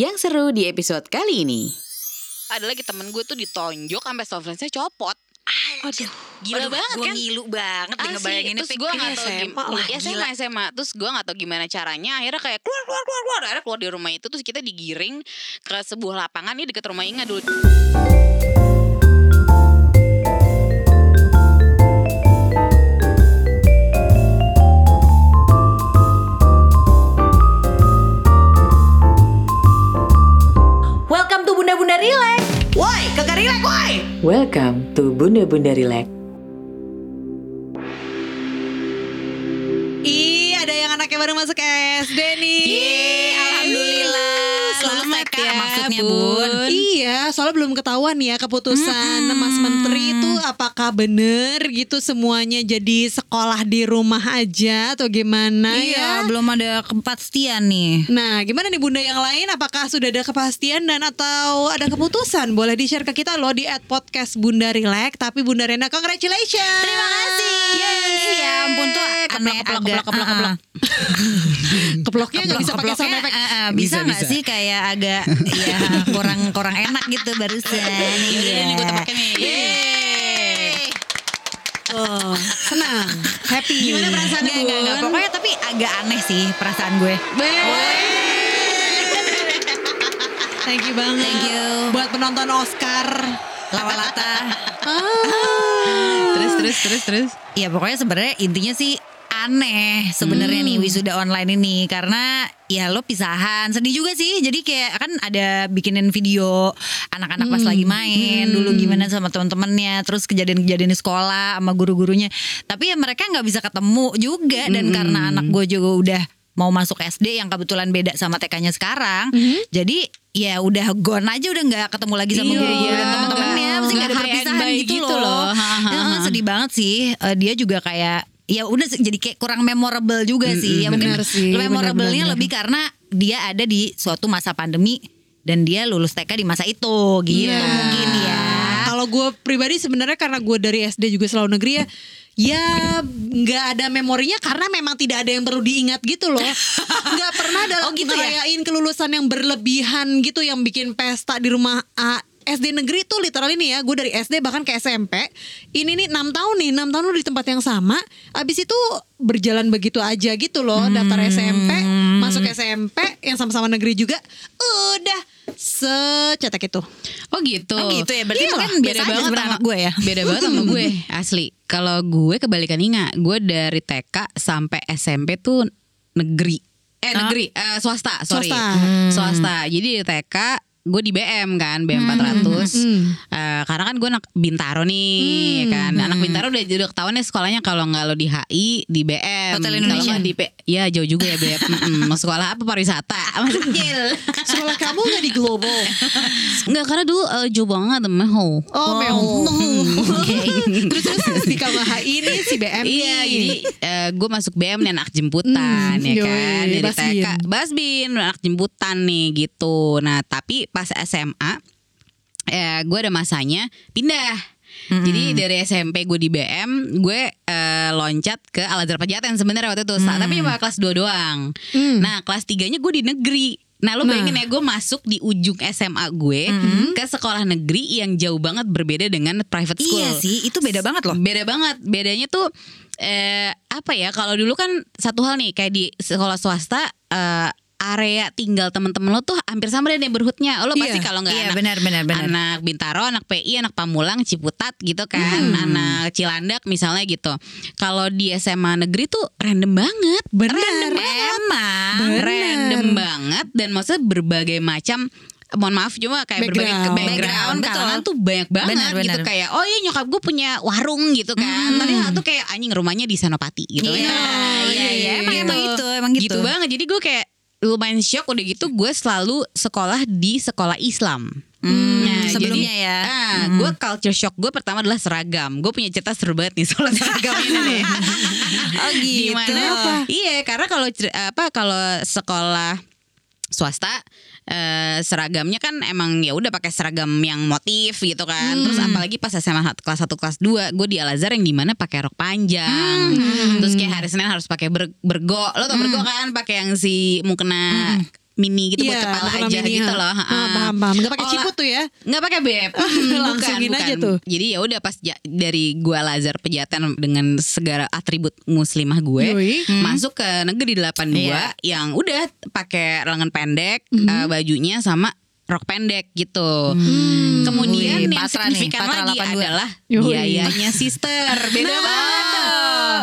Yang seru di episode kali ini. ada lagi temen gue tuh ditonjok sampai softlansnya copot. Aduh, Gila banget gua kan? ngilu banget deh Asli, ngebayanginnya terus gue gak tau SMA gimana lah, ya. SMA SMA terus gue gak tau gimana caranya akhirnya kayak keluar keluar keluar keluar akhirnya keluar di rumah itu terus kita digiring ke sebuah lapangan nih deket rumah Inga dulu Bunda Relax. Woi, kagak relax woi. Welcome to Bunda Bunda Relax. Ih, ada yang anaknya baru masuk SD nih. Yeay, ya, Bun. Bun. Iya, soalnya belum ketahuan ya keputusan Mas Menteri itu apakah bener gitu semuanya jadi sekolah di rumah aja atau gimana Iya, ya? belum ada kepastian nih. Nah, gimana nih Bunda yang lain? Apakah sudah ada kepastian dan atau ada keputusan? Boleh di-share ke kita loh di at podcast Bunda Relax. Tapi Bunda Rena, congratulations. Terima kasih. Ya ampun tuh aneh keplok, agak keplok, keplok, ah. Keploknya nggak bisa pakai sound effect. ah, ah, bisa nggak sih kayak agak ya kurang kurang enak gitu barusan. Iya. ini gue pakai nih Yeay. Oh, senang, happy. Gimana perasaan Nggak, nggak, nggak. Pokoknya tapi agak aneh sih perasaan gue. Thank you banget. Thank you. Buat penonton Oscar. Lawalata. Ah. terus terus terus terus Ya pokoknya sebenarnya intinya sih aneh sebenarnya nih wisuda online ini. Karena ya lo pisahan. Sedih juga sih. Jadi kayak kan ada bikinin video anak-anak pas lagi main. Dulu gimana sama teman-temannya terus kejadian-kejadian di sekolah sama guru-gurunya. Tapi ya mereka nggak bisa ketemu juga. Dan karena anak gue juga udah mau masuk SD yang kebetulan beda sama TK-nya sekarang. Jadi ya udah gone aja. Udah nggak ketemu lagi sama Iya, dan iya. teman-temannya mesti nggak ada perpisahan by gitu, gitu loh, loh. Ha, ha, ha. Heeh, sedih banget sih. Eh, dia juga kayak ya udah jadi kayak kurang memorable juga sih ya mungkin sih, memorable-nya lebih karena dia ada di suatu masa pandemi dan dia lulus TK di masa itu gitu Iya. mungkin ya Kalau gue pribadi sebenarnya karena gue dari SD juga selalu negeri ya. Ya nggak ada memorinya karena memang tidak ada yang perlu diingat gitu loh. Nggak pernah dalam Oh, gitu ya? ngerayain kelulusan yang berlebihan gitu yang bikin pesta di rumah A. SD negeri tuh literal ini ya Gue dari SD bahkan ke SMP Ini nih 6 tahun nih 6 tahun lu di tempat yang sama Abis itu berjalan begitu aja gitu loh Daftar SMP Masuk SMP Yang sama-sama negeri juga Udah Secetek itu. Oh gitu. Oh gitu ya. Berarti mungkin beda banget sama anak gue ya. beda banget sama gue asli. Kalau gue kebalikan Inga gue dari TK sampai SMP tuh negeri. Eh negeri eh, swasta sorry. Swasta. swasta. Jadi di TK gue di BM kan BM 400 Eh, karena kan gue anak Bintaro nih ya kan anak Bintaro udah udah ketahuan nih sekolahnya kalau nggak lo di HI di BM Hotel Indonesia. nggak di P ya jauh juga ya BM mau sekolah apa pariwisata masih kecil Sekolah kamu gak di global Enggak karena dulu eh, jauh banget Meho Oh, meho. Oke. terus terus di KBHI ini si BM Iya, nih. jadi gue masuk BM nih anak jemputan Hmm, ya yoi, kan. Dari Basbin. TK, Basbin anak jemputan nih gitu. Nah, tapi pas SMA ya gue ada masanya pindah. Jadi dari SMP gue di BM, gue eh, loncat ke Al Azhar Pejaten sebenarnya waktu itu, Sa- tapi cuma kelas 2 doang. Hmm. Nah, kelas 3-nya gue di negeri. Nah, lo bayangin ya gue masuk di ujung SMA gue ke sekolah negeri yang jauh banget berbeda dengan private school. iya sih itu beda banget loh Beda banget. Bedanya tuh eh apa ya? Kalau dulu kan satu hal nih kayak di sekolah swasta eh, area tinggal temen-temen lo tuh hampir sama deh neighborhoodnya. Lo pasti Iya. kalau nggak Iya, anak benar, benar, benar. anak Bintaro, anak PI, anak Pamulang, Ciputat gitu kan, Hmm. anak Cilandak misalnya gitu. Kalau di SMA negeri tuh random banget. Benar. Random banget. emang Bener. Random banget dan maksudnya berbagai macam mohon maaf cuma kayak berbagai Background. background, Background, betul. kalangan tuh banyak banget Benar, gitu benar. kayak oh iya nyokap gue punya warung gitu kan Hmm. ternyata tuh kayak anjing rumahnya di Senopati gitu Iya, iya, iya. Emang- emang gitu, emang gitu. banget jadi gue kayak lumayan shock udah gitu gue selalu sekolah di sekolah Islam Hmm, Nah, sebelumnya jadi, ya. ah, gue culture shock gue pertama adalah seragam. Gue punya cerita seru banget nih soal seragam ini nih. Oh gitu. Gimana? Iya, karena kalau apa kalau sekolah swasta eh, seragamnya kan emang ya udah pakai seragam yang motif gitu kan. Terus apalagi pas SMA kelas 1 kelas 2 gue di Al Azhar yang di mana pakai rok panjang. Terus kayak hari Senin harus pakai ber- bergo. Lo tau bergo kan pakai yang si mukena mini gitu buat Iya, kepala aja mini, gitu ha. loh. Ah, ha. paham, paham. Nggak pakai ciput tuh ya? Nggak pakai beb. Hmm, Langsungin bukan, aja tuh. Jadi ya udah pas ja- dari gua Lazar Pejaten dengan segala atribut muslimah gue Yoi. masuk ke negeri 82 Iya. yang udah pakai lengan pendek, Mhm. eh, bajunya sama rok pendek gitu. Hmm. Kemudian Wih, yang nih, signifikan Patra lagi 82. adalah biayanya sister. Beda Nah, banget.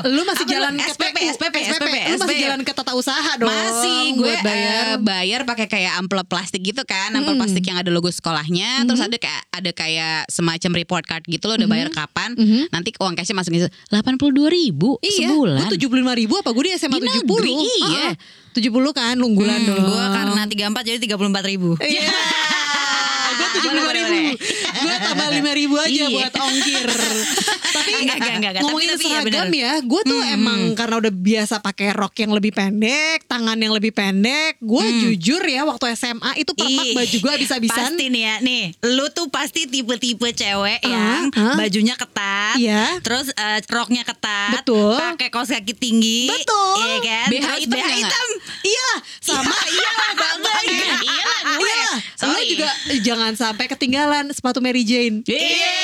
Lu masih Apa jalan lu? ke SPP, PU, SPP, SPP. SPP, Lu masih jalan ke tata usaha dong. Masih gue buat bayar. bayar bayar pakai kayak amplop plastik gitu kan, amplop Hmm. plastik yang ada logo sekolahnya, terus ada kayak ada kayak semacam report card gitu lo udah bayar kapan, Mhm. nanti uang cashnya masuk gitu, delapan puluh dua ribu Iya, sebulan. gue tujuh puluh lima ribu apa gue di SMA tujuh puluh? negeri, iya. tujuh puluh kan unggulan Hmm, dong. gue karena 34 jadi 34 ribu. Iya. gue tujuh puluh ribu. Tambah lima ribu aja Iya. buat ongkir. Tapi Enggak, enggak, enggak. ngomongin Tapi- tapi ya seragam bener. ya, gue tuh emang karena udah biasa pakai rok yang lebih pendek, tangan yang lebih pendek. Gue jujur ya waktu SMA itu permak Ih, baju gue habis-habisan. Pasti nih ya, nih, lu tuh pasti tipe-tipe cewek Ah, yang ah. bajunya ketat, Iya. terus eh, roknya ketat, Betul. pakai kaos kaki tinggi, Betul. iya kan, BH terus hitam BH hitam, Iya, sama iya banget. Iya, iya gue. Iya, Sorry. juga jangan sampai ketinggalan sepatu Mary Jane. Iya.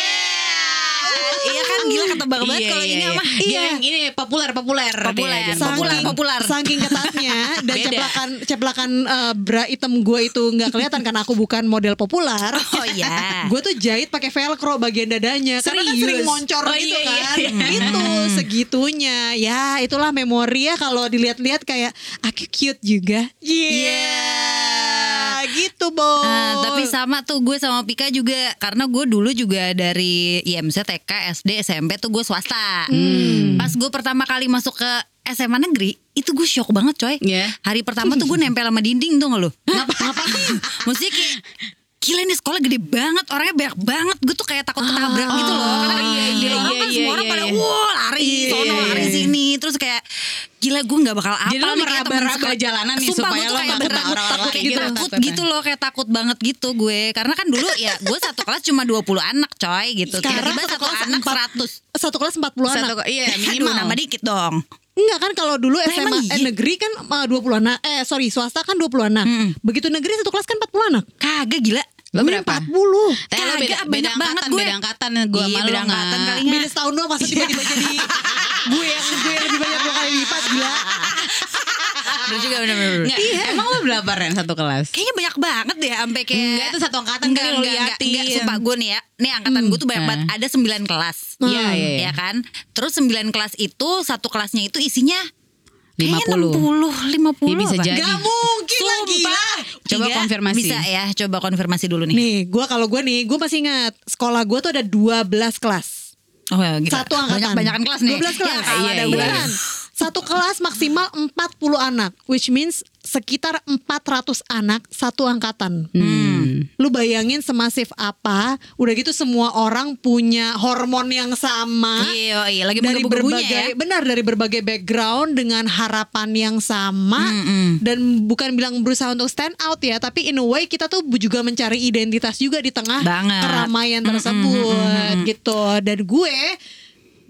iya kan gila ketebak banget Iya, kalau iya, ini iya. mah. Dia yang ini populer populer Populer, Dia, Saking- populer. Saking ketatnya dan Beda. ceplakan ceplakan eh, bra hitam gue itu nggak kelihatan karena aku bukan model populer. Oh iya. Gue tuh jahit pakai velcro bagian dadanya karena kan sering moncor Oh, gitu iya, iya, kan. iya. Itu segitunya. Ya, itulah memori ya kalau dilihat-lihat kayak aku cute juga. Iya. Gitu, Bo. Nah, tapi sama tuh gue sama Pika juga karena gue dulu juga dari IMC TK SD SMP tuh gue swasta. Pas gue pertama kali masuk ke SMA negeri itu gue shock banget coy. Iya. Hari pertama tuh gue nempel sama dinding tuh nggak lo? Ngapa? Ngapain? Maksudnya kayak Gila ini sekolah gede banget Orangnya banyak banget Gue tuh kayak takut ketabrak gitu loh Karena kan iya, di iya, orang iya, kan iya, semua orang iya, pada iya. Wah lari Iya. Sono lari sini Terus kayak Gila gue gak bakal apa Jadi lo meraba-raba jalanan nih Sumpah supaya lo nggak takut, kena orang-orang takut, gitu, gitu. takut gitu loh Kayak takut banget gitu gue Karena kan dulu ya Gue satu kelas cuma 20 anak coy gitu Tiba-tiba satu satu kelas anak empat- 100 Satu kelas 40 anak. Iya Aduh minimal nambah dikit dong Enggak kan kalau dulu Lah, SMA emang eh, iya? negeri kan eh, 20 anak. Eh sorry swasta kan 20 anak. Mm-mm. Begitu negeri satu kelas kan 40 anak. Kagak gila Lo berapa? 40. Teh lo beda, beda angkatan, gue. beda angkatan gue Iya, beda angkatan kali nggak? Beda setahun doang masa tiba-tiba jadi gue yang gue lebih banyak dua kali lipat gila. Bener juga bener-bener Nggak, Emang lo berapa Ren satu kelas? Kayaknya banyak banget deh sampai kayak Enggak, itu satu angkatan enggak, kali lo enggak, enggak, liatin. enggak, sumpah gue nih ya. Nih angkatan gue tuh banyak Hmm. banget. Ada 9 kelas. Iya, iya, iya. Ya kan? Terus 9 kelas itu satu kelasnya itu isinya 50. kayaknya 60, 50 Ya, bisa jadi. Sumpah. Gila. Coba Tiga, konfirmasi. Bisa ya, coba konfirmasi dulu nih. Nih gue kalau gue nih gue masih ingat sekolah gue tuh ada 12 kelas. Oh ya, gila. Satu angkatan. Banyak-banyakan kelas nih. 12 kelas. Ya, kalau Iya, ada iya. Satu kelas maksimal 40 anak, which means sekitar 400 anak satu angkatan. Hmm. Lu bayangin semasif apa? Udah gitu semua orang punya hormon yang sama. Iya, iya, lagi dari menggebu-gebunya berbagai ya. benar dari berbagai background dengan harapan yang sama Mm-mm. dan bukan bilang berusaha untuk stand out ya tapi in a way kita tuh juga mencari identitas juga di tengah Banget. keramaian tersebut gitu dan gue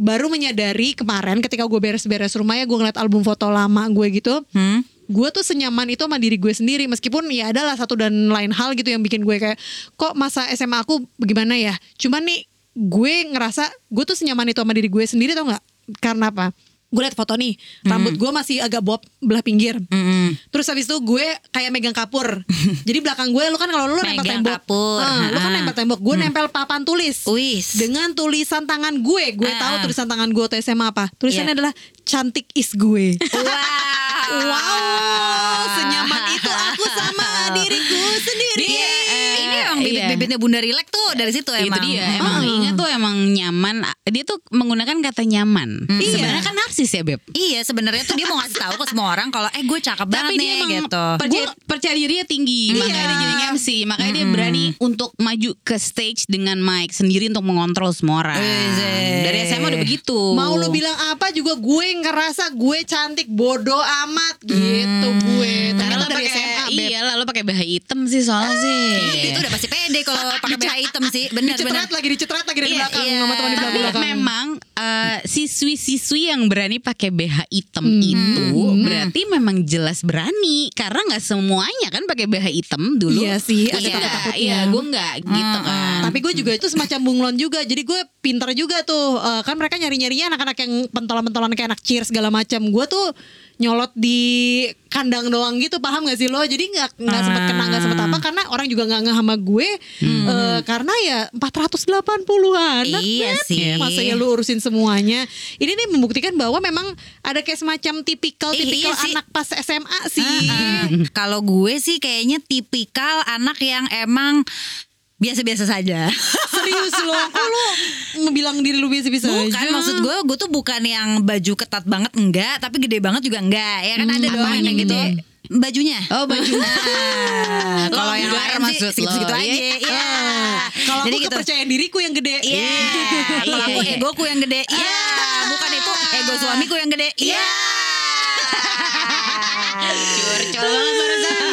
baru menyadari kemarin ketika gue beres-beres rumah ya gue ngeliat album foto lama gue gitu Hmm? gue tuh senyaman itu sama diri gue sendiri. Meskipun ya adalah satu dan lain hal gitu yang bikin gue kayak kok masa SMA aku bagaimana ya? Cuman nih gue ngerasa gue tuh senyaman itu sama diri gue sendiri tau nggak? Karena apa gue liat foto nih rambut gue masih agak bob belah pinggir Mm-mm. Terus habis itu gue kayak megang kapur. Jadi belakang gue lu kan kalau lu nempel tembok. kapur. Ah, lu kan nempel tembok, gue nempel papan tulis. Wis. Dengan tulisan tangan gue. Gue Ah, tahu ah. tulisan tangan gue waktu SMA apa. Tulisannya Iya. adalah cantik is gue. Wow. wow, Iya. bibit-bibitnya Bunda Rilek tuh dari situ Itu emang. dia emang ingat tuh emang nyaman. Dia tuh menggunakan kata nyaman. Iya. sebenarnya kan narsis ya beb? Iya sebenarnya tuh dia mau ngasih tahu ke semua orang kalau eh gue cakep banget tapi nih dia emang gitu. percaya, percaya dirinya tinggi. Makanya dia jadi MC makanya dia berani untuk maju ke stage dengan mic sendiri untuk mengontrol semua orang. Wih, dari SMA udah begitu. Mau lu bilang apa juga gue ngerasa gue cantik bodoh amat gitu gue. karena Ternyata lo dari pakai SMA iya lah lo pakai BH hitam sih soalnya sih. Itu udah pasti pede pakai BH hitam. sih, benar Dicetret benar. lagi dicetret lagi dari Iya, belakang iya. sama teman di Tapi belakang. memang eh, siswi-siswi yang berani pakai BH hitam Hmm. itu berarti memang jelas berani karena nggak semuanya kan pakai BH hitam dulu. Iya sih, ada Iya, takut-takutnya. Iya, gue nggak gitu kan. Tapi gue juga itu semacam bunglon juga. Jadi gue pinter juga tuh. Eh, kan mereka nyari-nyarinya anak-anak yang pentolan-pentolan kayak anak cheer segala macam. Gue tuh nyolot di kandang doang gitu paham gak sih lo jadi nggak nggak sempet kena nggak sempet apa karena orang juga nggak ngeh sama gue Eh, karena ya 480 anak Iya Net. sih. masa ya lu urusin semuanya ini nih membuktikan bahwa memang ada kayak semacam tipikal Ih, tipikal iya sih. anak pas SMA sih Heeh. Kalau gue sih kayaknya tipikal anak yang emang biasa-biasa saja. serius lo kok lo bilang diri lu biasa-biasa Bukan aja? maksud gue, gue tuh bukan yang baju ketat banget enggak, tapi gede banget juga enggak. Ya kan ada dong apanya yang gitu. Bajunya. Oh, baju. Nah, Lo kalau yang lain sih maksud segitu-segitu iya. aja. Iya. Ah, Kalau aku Jadi gitu. kepercayaan diriku yang gede. Iya, kalau aku iya. egoku yang gede. Iya, bukan itu ego suamiku yang gede. Iya. Curcol banget barusan.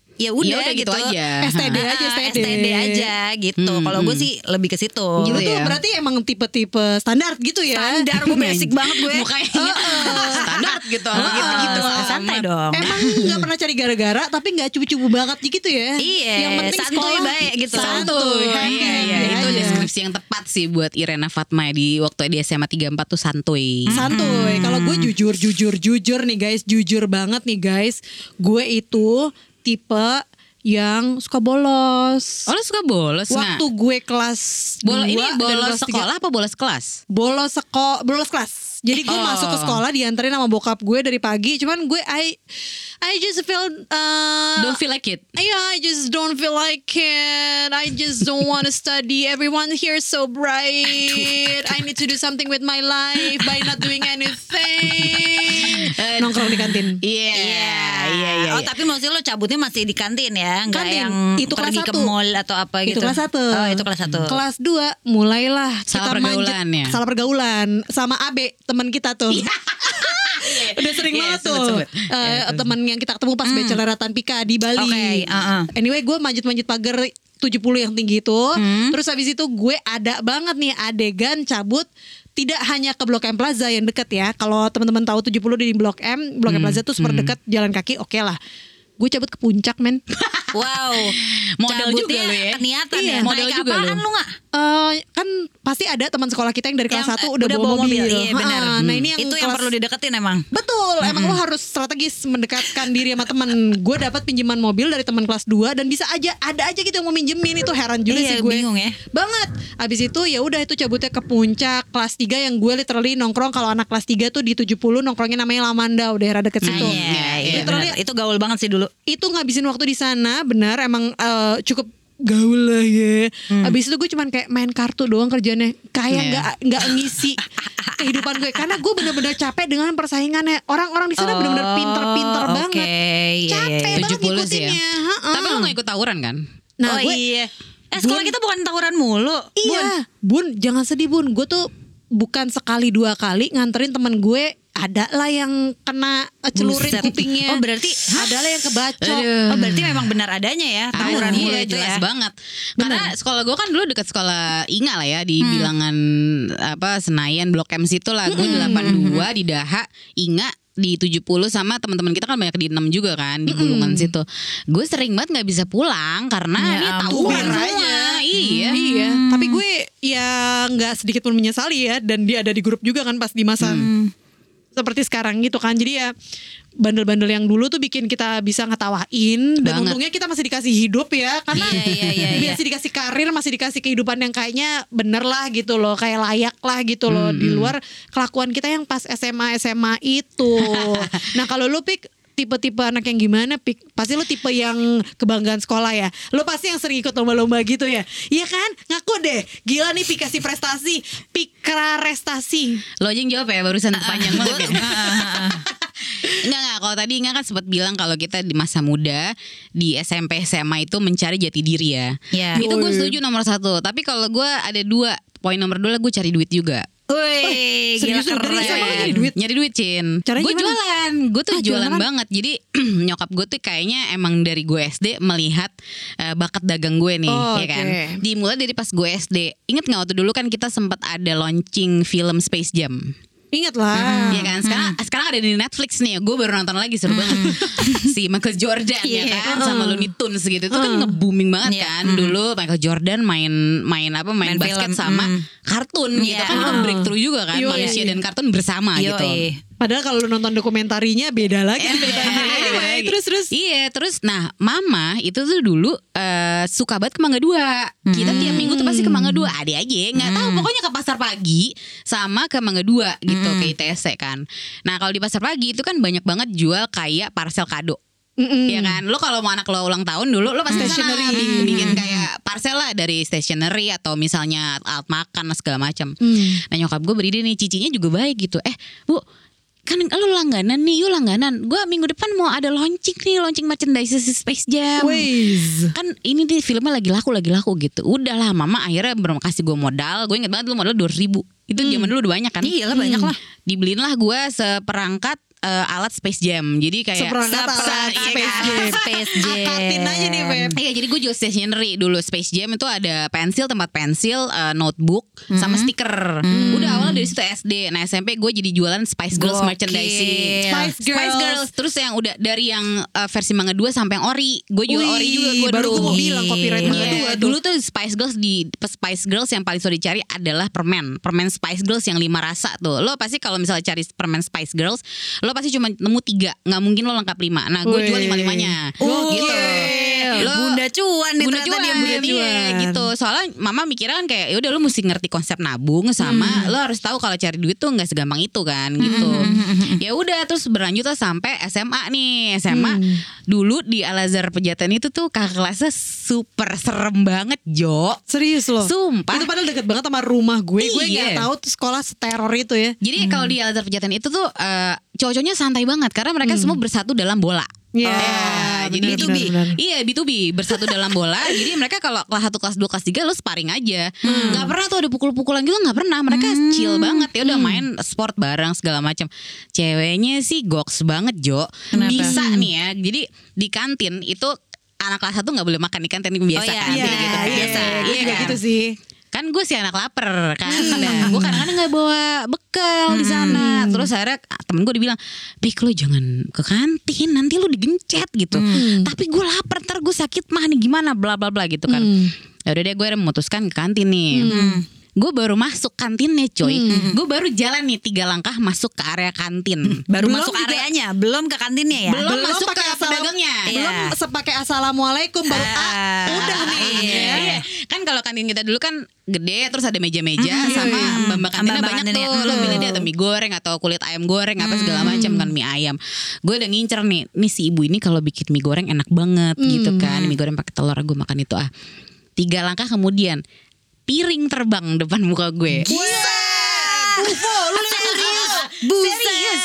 ya udah, Ya udah gitu aja. STD Ah, aja, STD. STD aja gitu. Hmm, Kalau gue sih lebih ke situ. Gitu tuh ya. berarti emang tipe-tipe standar gitu ya. Standar gue basic banget gue. Mukanya standar gitu, Oh, gitu gitu. santai dong. Emang nggak pernah cari gara-gara tapi nggak cubu-cubu banget gitu ya. Iya, Yang penting santuy sekolah baik gitu. Santuy. Iya, iya, itu deskripsi yang tepat sih buat Irena Fatma di waktu di SMA 34 tuh santuy. Santuy. Kalau gue jujur, jujur, jujur nih guys, jujur banget nih guys. Gue itu tipe yang suka bolos. Oh, lu suka bolos nggak? Waktu gue kelas Bolos ini dua bolos sekolah apa bolos kelas? bolos seko bolos kelas. Jadi gue Oh. masuk ke sekolah dianterin sama bokap gue dari pagi. Cuman gue I I just feel uh, Don't feel like it. Yeah, I just don't feel like it. I just don't want to study. Everyone here is so bright. I need to do something with my life by not doing anything. Nongkrong di kantin. Iya, iya, iya. Oh tapi maksudnya lo cabutnya masih di kantin ya, nggak Kantin. yang Itu kelas pergi ke satu. mall atau apa Itu gitu? kelas satu. Oh itu kelas satu. Kelas 2 mulailah Salah kita manjat- pergaulan ya? Salah pergaulan sama Abe teman kita tuh. Udah sering Iya, banget sebut, tuh sebut. Eh, teman yang kita ketemu pas bacheloratan Pika di Bali. Oke, uh-uh. Anyway, gue manjat-manjat pagar 70 yang tinggi itu. Terus habis itu gue ada banget nih adegan cabut tidak hanya ke Blok M Plaza yang deket ya. Kalau teman-teman tahu 70 di Blok M, Blok M Plaza tuh super deket jalan kaki, oke lah. Gue cabut ke puncak, men. Wow, Model juga lu ya. Niatan Iya, ya. model Naik juga apaan lu. lu nggak? Eh, kan pasti ada teman sekolah kita yang dari kelas Yang, 1 eh, udah, bawa mobil. Iya benar. Ha, Nah, ini yang itu yang kelas- perlu dideketin emang. Betul, emang lo harus strategis mendekatkan diri sama teman. Gue dapat pinjaman mobil dari teman kelas 2 dan bisa aja ada aja gitu yang mau minjemin itu heran juga Iya, sih gue. bingung ya. Banget. Abis itu ya udah itu cabutnya ke puncak kelas 3 yang gue literally nongkrong kalau anak kelas 3 tuh di 70 nongkrongnya namanya Lamanda udah daerah deket situ. Iya, iya, Literally benar. Itu gaul banget sih dulu. Itu ngabisin waktu di sana benar emang eh, cukup gaul lah ya. Abis itu gue cuman kayak main kartu doang kerjanya kayak Iya. nggak nggak ngisi kehidupan gue karena gue bener-bener capek dengan persaingannya orang-orang di sana bener-bener pinter-pinter Oh, banget. Iya, Capek iya, iya. banget 70 sih ya. ngikutinnya. Ha-ha. Tapi lu gak ikut tawuran kan? Nah, oh gue iya. Eh sekolah Bun. kita bukan tawuran mulu. iya, bun jangan sedih bun. Gue tuh bukan sekali dua kali nganterin temen gue ada lah yang kena eh, celurit Buset. kupingnya. Oh, berarti- ada lah yang kebacok. Oh berarti memang benar adanya ya tawuran iya, mulu itu jelas ya. banget. Karena sekolah gue kan dulu dekat sekolah Inga lah ya di bilangan apa Senayan Blok M situ lah. Gue 82 di Daha, Inga di 70 sama teman-teman kita kan banyak di 6 juga kan di gulungan situ. Gue sering banget nggak bisa pulang karena Ya ini tawuran semua. Iya. Iya, tapi gue ya nggak sedikit pun menyesali ya dan dia ada di grup juga kan pas di masa seperti sekarang gitu kan. Jadi ya bandel-bandel yang dulu tuh bikin kita bisa ngetawain dan Banget. untungnya kita masih dikasih hidup ya karena Iya, iya, iya, iya. masih dikasih karir, masih dikasih kehidupan yang kayaknya bener lah gitu loh, kayak layak lah gitu loh di luar kelakuan kita yang pas SMA SMA itu. nah, kalau lu pik tipe-tipe anak yang gimana pik pasti lu tipe yang kebanggaan sekolah ya lu pasti yang sering ikut lomba-lomba gitu ya iya kan ngaku deh gila nih pik kasih prestasi pik Prestasi. Lo aja yang jawab ya barusan panjang banget ya. Enggak enggak kalau tadi Inga kan sempat bilang kalau kita di masa muda di SMP SMA itu mencari jati diri ya. Iya. Itu gue setuju nomor satu. Tapi kalau gue ada dua poin nomor dua gue cari duit juga. Wih, gila serius dari keren. Nyari duit? Nyari duit Cin. Caranya Gue jualan Gue tuh Ah, jualan jualan banget. Jadi nyokap gue tuh kayaknya Emang dari gue SD Melihat eh, bakat dagang gue nih Oh, ya kan? Oke. Dimulai dari pas gue SD Ingat gak waktu dulu kan kita sempat ada launching film Space Jam Ingat lah. Iya kan? Sekarang sekarang ada di Netflix nih. Gue baru nonton lagi seru banget. Si Michael Jordan ya Iya. kan? Sama Looney Tunes gitu. Itu kan nge-booming banget Iya. kan? Dulu Michael Jordan main main apa? Main, Main basket film, sama kartun gitu Iya. kan? Itu breakthrough juga kan? Yoi. manusia dan kartun bersama Yoi. gitu Padahal kalau lu nonton dokumentarinya beda lagi ceritanya. Anyway, terus terus. Iya terus Nah mama itu tuh dulu eh, Suka banget ke Mangga Dua Kita tiap minggu tuh pasti ke Mangga Dua Ada aja nggak tahu Pokoknya ke pasar pagi Sama ke Mangga Dua gitu Ke ITC kan Nah kalau di pasar pagi itu kan banyak banget Jual kayak parcel kado Mm-mm. Iya kan, lo kalau mau anak lo ulang tahun dulu, lo pasti Stationery. stationery bikin, bikin kayak parcel lah dari stationery atau misalnya alat makan segala macam. Hmm. Nah nyokap gue beride nih, cicinya juga baik gitu. Eh bu, kan lo langganan nih, yuk langganan. Gue minggu depan mau ada launching nih, launching merchandise Space Jam. Waze. Kan ini di filmnya lagi laku, lagi laku gitu. Udahlah mama akhirnya belum kasih gue modal. Gue inget banget dulu modal 2000 ribu. Itu zaman dulu udah banyak kan. Iya lah banyak lah. Dibeliin lah gue seperangkat eh, alat Space Jam. Jadi kayak Seper- alat iya Space kan? Jam. Space Jam. Akatin aja nih Beb. Iya jadi gue jual stationery dulu Space Jam itu ada pensil tempat pensil eh, notebook sama stiker udah awalnya dari situ SD nah SMP gue jadi jualan Spice Girls Gokil. merchandising Spice Girls. terus yang udah dari yang eh, versi manga 2 sampai yang ori gue jual Wih, ori juga gue baru dulu gue mau bilang copyright Manga Dua tuh. dulu tuh Spice Girls di Spice Girls yang paling sulit dicari adalah permen permen Spice Girls yang lima rasa tuh lo pasti kalau misalnya cari permen Spice Girls lo pasti cuma nemu tiga. Nggak mungkin lo lengkap lima. Nah gue jual lima limanya gitu Lo- Bunda cuan nih Bunda cuan, dia iya, Bunda cuan. gitu. Soalnya mama mikirnya kan kayak ya udah lu mesti ngerti konsep nabung sama lo harus tahu kalau cari duit tuh nggak segampang itu kan gitu. Ya udah terus berlanjut lah sampai SMA nih. SMA dulu di Al Azhar Pejaten itu tuh kakak kelasnya super serem banget, Jo. Serius loh. Sumpah. Itu padahal deket banget sama rumah gue. Gue Iya. nggak tahu tuh sekolah seteror itu ya. Jadi kalau di Al Azhar Pejaten itu tuh eh, cowok-cowoknya santai banget karena mereka semua bersatu dalam bola. Iya, Ya, jadi benar, itu benar, benar. Iya B2B bersatu dalam bola. jadi mereka kalau kelas 1 kelas 2 kelas 3 lo sparring aja. Hmm. nggak pernah tuh ada pukul-pukulan gitu nggak pernah. Mereka chill banget ya udah Hmm. main sport bareng segala macam. Ceweknya sih goks banget Jo. Bisa nih ya. Jadi di kantin itu anak kelas 1 nggak boleh makan di kantin biasa iya, kan Iya, gitu kan. iya, biasa. iya, gue juga kan? gitu sih. Kan gue si anak lapar kan? Nah, gue kadang-kadang nggak bawa bekal di sana. Terus akhirnya temen gue dibilang Bik lo jangan ke kantin nanti lo digencet gitu. Tapi gue lapar ntar gue sakit mah nih gimana? Bla bla bla gitu kan. Ya udah deh gue memutuskan ke kantin nih gue baru masuk kantinnya coy gue baru jalan nih tiga langkah masuk ke area kantin Baru Belum masuk juga- areanya, belum ke kantinnya ya? Belum masuk pakai ke pedagangnya. Belum Iya. sepakai assalamualaikum baru ah, Ah, udah nih. iya. Iya. Kan kalau kantin kita dulu kan gede terus ada meja-meja Hmm, sama iya, iya. mbak-mbak kantinnya banyak kantinnya. tuh. Lo Hmm. pilih dia ada mie goreng atau kulit ayam goreng apa segala macam kan mie ayam. Gue udah ngincer nih, nih si ibu ini kalau bikin mie goreng enak banget gitu kan. Mie goreng pakai telur gue makan itu ah. Tiga langkah kemudian piring terbang depan muka gue. UFO, lu serius?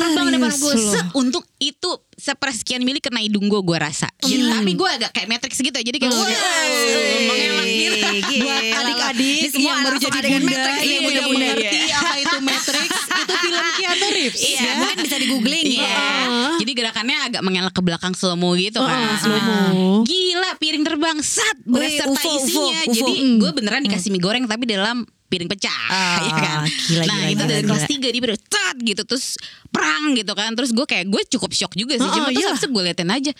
Serius. Terbang depan gue Untuk itu sepersekian mili kena hidung gue gue rasa Gitu. Tapi gue agak kayak Matrix gitu Jadi kayak wah, mengelak gitu Buat adik-adik semua yang baru jadi bunda, Matrix yang nih, udah mengerti apa itu Matrix, itu film Keanu Reeves. Iya, ya. mungkin bisa di googling Iya. ya. Jadi gerakannya agak mengelak ke belakang slow mo gitu kan. Heeh, slow-mo. Nah, Gila piring terbang sat UFO, isinya. Jadi gue beneran dikasih mie goreng tapi dalam piring pecah Ah, ya kan. gila, nah, gila, itu gila, dari gila. kelas 3 dia baru cat gitu terus perang gitu kan. Terus gue kayak gue cukup shock juga sih. Heeh, Cuma terus iya. gue liatin aja.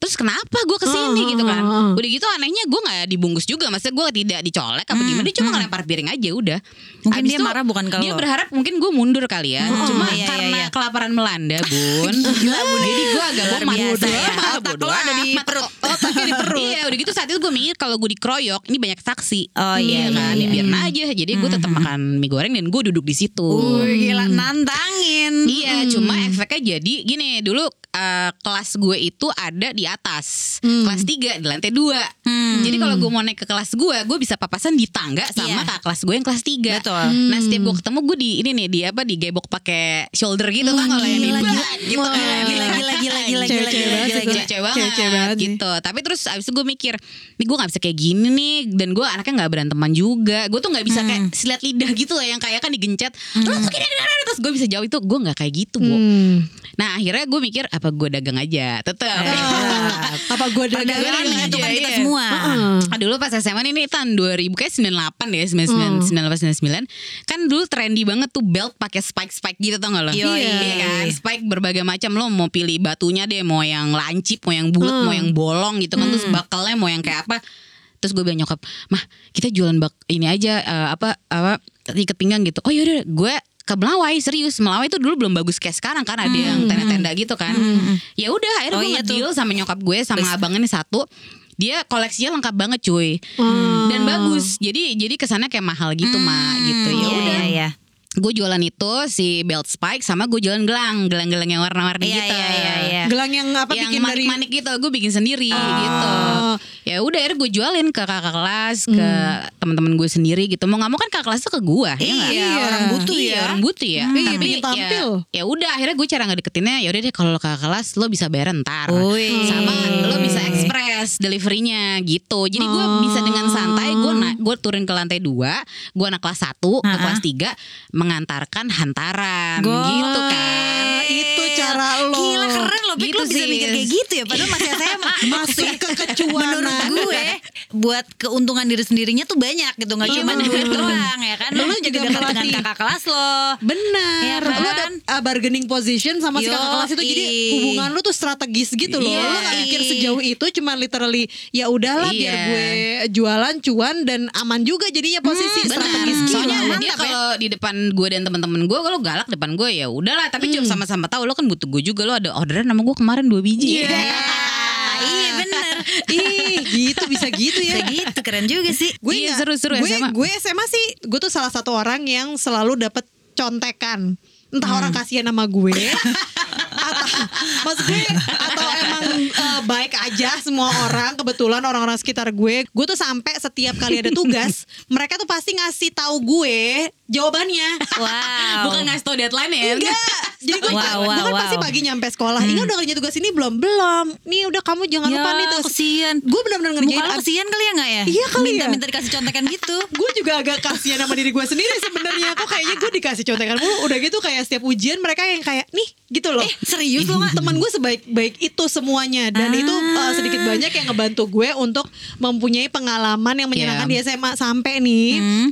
Terus kenapa gue ke sini Heeh, gitu kan. Udah gitu anehnya gue gak dibungkus juga. Maksudnya gue tidak dicolek apa gimana Dia cuma ngelempar piring aja udah. Mungkin Habis dia itu marah bukan ke Dia berharap mungkin gue mundur kali ya. Cuma iya, iya, karena iya. kelaparan melanda bun. Jadi gue agak biasa Bodoh ya. bodoh ada di perut. Otaknya di perut. Iya udah gitu saat itu gue mikir Kalau gue dikeroyok Ini banyak saksi. Oh, iya, kan? iya, Biarin aja. Jadi gue tetap makan mie goreng Dan gue duduk di situ. Wih, gila nantangin. Iya, cuma efeknya jadi gini. Dulu eh, kelas gue itu ada di atas, kelas 3 di lantai 2 Jadi kalau gue mau naik ke kelas gue, gue bisa papasan di tangga sama Iya. kakak kelas gue yang kelas 3 Betul. Nah setiap gue ketemu gue di ini nih di apa di gebok pakai shoulder gitu kan kalau yang di gitu kan. gila, gila, gila, gila, gila, gila. Cewek banget, gitu. Tapi terus abis itu gue mikir, nih gue nggak bisa kayak gini nih, dan gue anaknya nggak beranteman juga. Gue tuh nggak bisa kayak silat lidah gitu loh, yang kayak kan digencet. Terus gue bisa jawab itu, gue nggak kayak gitu, bu. Hmm. Nah akhirnya gue mikir apa gue dagang aja, tetep. Apa gue dagang Perdagangan Iya, menguntungkan kita iya. semua. Ah, dulu pas SMA ini tahun 2000 kayak 98 deh 99 98 99 kan dulu trendy banget tuh belt pakai spike spike gitu tau gak lo? Iya kan? Spike berbagai macam lo mau pilih batunya deh mau yang lancip mau yang bulat mau yang bolong gitu kan. Terus bakalnya mau yang kayak apa? Terus gue bilang nyokap mah kita jualan bak ini aja eh, apa apa ikat pinggang gitu. Oh yaudah gue ke Melawai serius. Melawai itu dulu belum bagus kayak sekarang kan ada yang tenda-tenda gitu kan. Ya udah akhirnya Oh gue iya ngedeal sama nyokap gue sama abangnya nih satu. Dia koleksinya lengkap banget cuy. Dan bagus. Jadi jadi kesannya kayak mahal gitu mak gitu. Ya Iya, udah. iya, iya. Gue jualan itu si belt spike sama gue jualan gelang. Gelang-gelang yang warna-warni Iya, gitu. iya, iya, iya. gelang yang apa yang bikin dari manik-manik gitu. Gue bikin sendiri gitu. Ya udah akhirnya gue jualin ke kakak kelas ke teman-teman gue sendiri gitu. Mau nggak mau kan kakak kelas tuh ke gue ya nggak? Iya, orang butuh Iya, ya. orang butuh ya. Iya, tapi bikin ya, tampil. ya udah akhirnya gue cara ngedeketinnya ya udah deh kalau kakak kelas lo bisa bayar ntar Wih. sama lo bisa express deliverynya gitu. Jadi gue bisa dengan santai gue na- gue turun ke lantai dua gue anak kelas 1 ke kelas 3 mengantarkan hantaran. Gitu kan. Itu cara lo. Gila keren loh, Pik. Gitu lo bisa mikir kayak gitu ya Padahal masih SMA masih kekecuanan. Menurut gue Buat keuntungan diri sendirinya tuh banyak gitu Gak cuma duit doang ya kan juga juga dekat dengan kakak kelas lo Benar, Iya lo ada kan? uh, bargaining position sama si kakak kelas itu jadi hubungan lo tuh strategis gitu loh. Iya. Lo gak mikir sejauh itu, cuma literally ya udahlah biar Iya. gue jualan cuan dan aman juga jadinya posisi Benar. strategis Soalnya Gila, dia ya. kalau di depan gue dan teman-teman gue kalau galak depan gue ya udahlah tapi cuma sama-sama tahu lo kan butuh gue juga lo ada orderan sama gue kemarin dua biji. Iya. Iya bener Ih, gitu bisa gitu ya. Bisa gitu keren juga sih gue Iya, seru-seru gue, SMA. gue SMA sih gue tuh salah satu orang yang selalu dapat contekan entah Hmm. orang kasihan sama gue atau maksud gue atau emang eh, baik aja semua orang? Kebetulan orang-orang sekitar gue gue tuh sampai setiap kali ada tugas mereka tuh pasti ngasih tahu gue jawabannya. Wow. Bukan ngasih tau deadline ya? Enggak. Jadi gue, Wow, gue wow, kan pasti pagi nyampe sekolah. Ingat udah ngerjain tugas ini? Belum? Belum. Nih udah kamu jangan lupa nih Ya terus kesian Gue benar-benar ngerjain Muka ab- kesian kali ya gak ya? Iya kali ya. Minta-minta dikasih contekan gitu. Gue juga agak kasihan sama diri gue sendiri sebenarnya. Kok kayaknya gue dikasih contekan mulu. Udah gitu kayak setiap ujian mereka yang kayak nih gitu loh Eh, serius lo nggak? teman gue sebaik baik itu semuanya dan itu uh, sedikit banyak yang ngebantu gue untuk mempunyai pengalaman yang menyenangkan Iya. di SMA sampai nih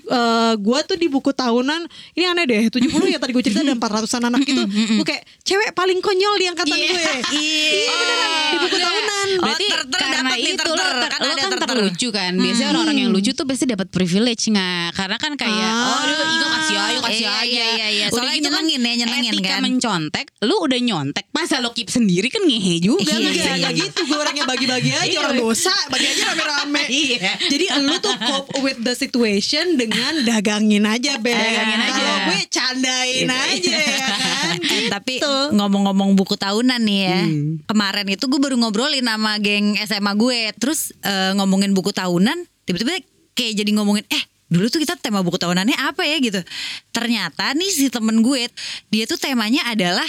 uh, gue tuh di buku tahunan ini aneh deh 70 ya tadi gue cerita ada 400an anak gitu gue kayak cewek paling konyol di angkatan Iya. gue iya beneran di buku tahunan Berarti Oh, ter-ter karena dapet nih, itu ter-ter. lo, ter- Kan lo ada kan ter-ter. terlucu kan. Biasanya orang-orang yang lucu tuh pasti dapat privilege nggak? Karena kan kayak Ah. oh aduh Iko kasih aja, kasih Iya, aja. iya, iya, iya. Udah Soalnya gitu kan nyenengin ya, nyenengin etika kan. mencontek, lu udah nyontek, masa lo keep sendiri kan ngehe juga. Iya, Enggak, sih? enggak gitu Gue orangnya bagi-bagi aja Iya. Orang dosa Bagi aja rame-rame Iya. Jadi lu tuh cope with the situation Dengan dagangin aja Beb Dagangin aja. Kalau gue candain aja ya kan Eh, tapi Gitu. ngomong-ngomong buku tahunan nih ya Kemarin itu gue baru ngobrolin sama geng SMA gue Terus eh, ngomongin buku tahunan Tiba-tiba kayak jadi ngomongin Eh dulu tuh kita tema buku tahunannya apa ya gitu Ternyata nih si temen gue Dia tuh temanya adalah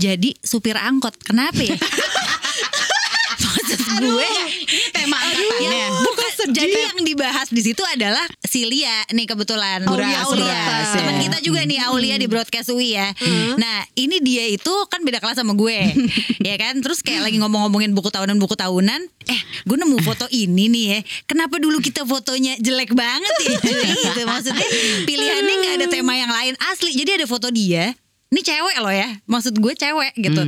Jadi supir angkot Kenapa ya? Maksud gue Ini tema angkatannya. Ya, bukan jadi yang dibahas di situ adalah si Lia nih kebetulan Aulia, Aulia. Aulia. Teman kita juga nih Aulia di broadcast UI ya. Nah, ini dia itu kan beda kelas sama gue. ya kan? Terus kayak lagi ngomong-ngomongin buku tahunan buku tahunan, eh gue nemu foto ini nih ya. Kenapa dulu kita fotonya jelek banget ya? gitu maksudnya pilihannya nggak ada tema yang lain asli. Jadi ada foto dia. Ini cewek loh ya. Maksud gue cewek gitu.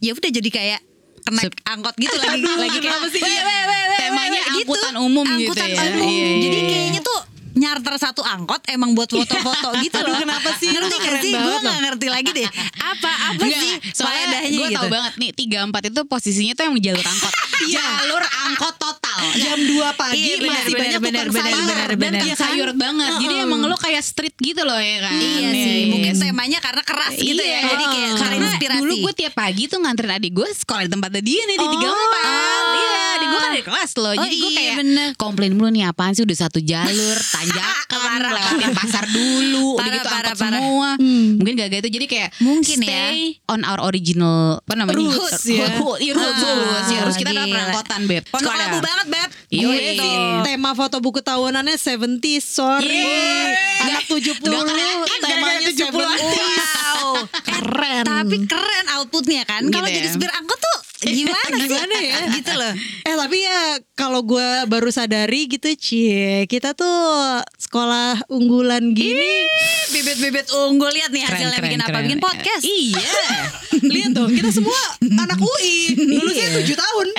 Ya udah jadi kayak kena angkot gitu lagi lagi kayak kenapa sih? "Weh, weh, weh, weh, Temanya weh," angkutan umum gitu angkutan ya. umum. Iya, iya, Jadi iya. kayaknya tuh nyarter satu angkot emang buat foto-foto gitu loh. kenapa sih? Ngerti gak sih? Gue gak ngerti lagi deh. Apa apa Enggak, sih soalnya gue gitu. banget nih tiga empat itu posisinya tuh yang di jalur angkot jalur angkot total Jam 2 pagi Iya, benar, masih benar, banyak benar, tukang benar, sayur. benar, dan benar. tukang sayur banget jadi emang lo kayak street gitu loh ya kan Iya sih, mungkin temanya karena keras gitu ya. Jadi kayak Karena terinspirasi. dulu gue tiap pagi tuh nganterin adik gue sekolah di tempatnya dia nih di tiga empat. Iya, adik gue kan dari kelas loh. Oh Jadi gue iya, kayak bener. komplain mulu nih apaan sih udah satu jalur tanjakan lewatin pasar dulu, udah Parah, gitu parah, angkot parah. semua. Mungkin gak gitu. Jadi kayak Mungkin ya. stay on our original apa namanya? Roots ya. Roots, Ah, roots. Ya, harus kita adalah perangkotan, Beb. Pondok labu banget, Beb. Iya, tema foto buku tahunannya 70s, sorry. Yeay. Anak 70 Nggak keren, temanya gara-gara 70-an. 70s. Wow. Keren. Tapi keren outputnya kan. Kalau jadi ya. supir angkot tuh gimana sih? Gimana ya? gitu loh. Eh tapi ya kalau gue baru sadari gitu Cie Kita tuh sekolah unggulan gini Bebet-bebet unggul lihat nih Keren, hasilnya keren, bikin apa? keren. Bikin podcast. Iya. Lihat tuh kita semua anak UI Lulusnya 7 tahun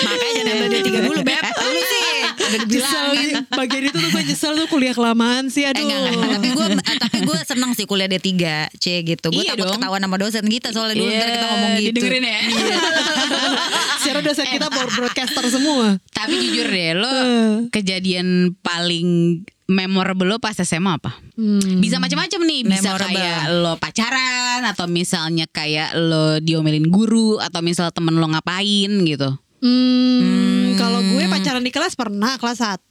Makanya ambil D3 dulu, Beb. Lu sih udah dibilangin. nih Bagian itu tuh gue nyesel tuh kuliah kelamaan sih Eh, Aduh enggak, enggak. Tapi gue tapi gue seneng sih kuliah D3 C gitu. Gue Iya takut dong. ketahuan sama dosen kita soalnya dulu ntar kita ngomong gitu. Didengerin ya. Secara dosen kita broadcaster semua Tapi jujur deh, lo Eh. kejadian paling memorable lo pas SMA apa? Bisa macam-macam nih, bisa Memorable. kayak lo pacaran atau misalnya kayak lo diomelin guru atau misal temen lo ngapain gitu. Hmm, kalau gue pacaran di kelas pernah kelas 1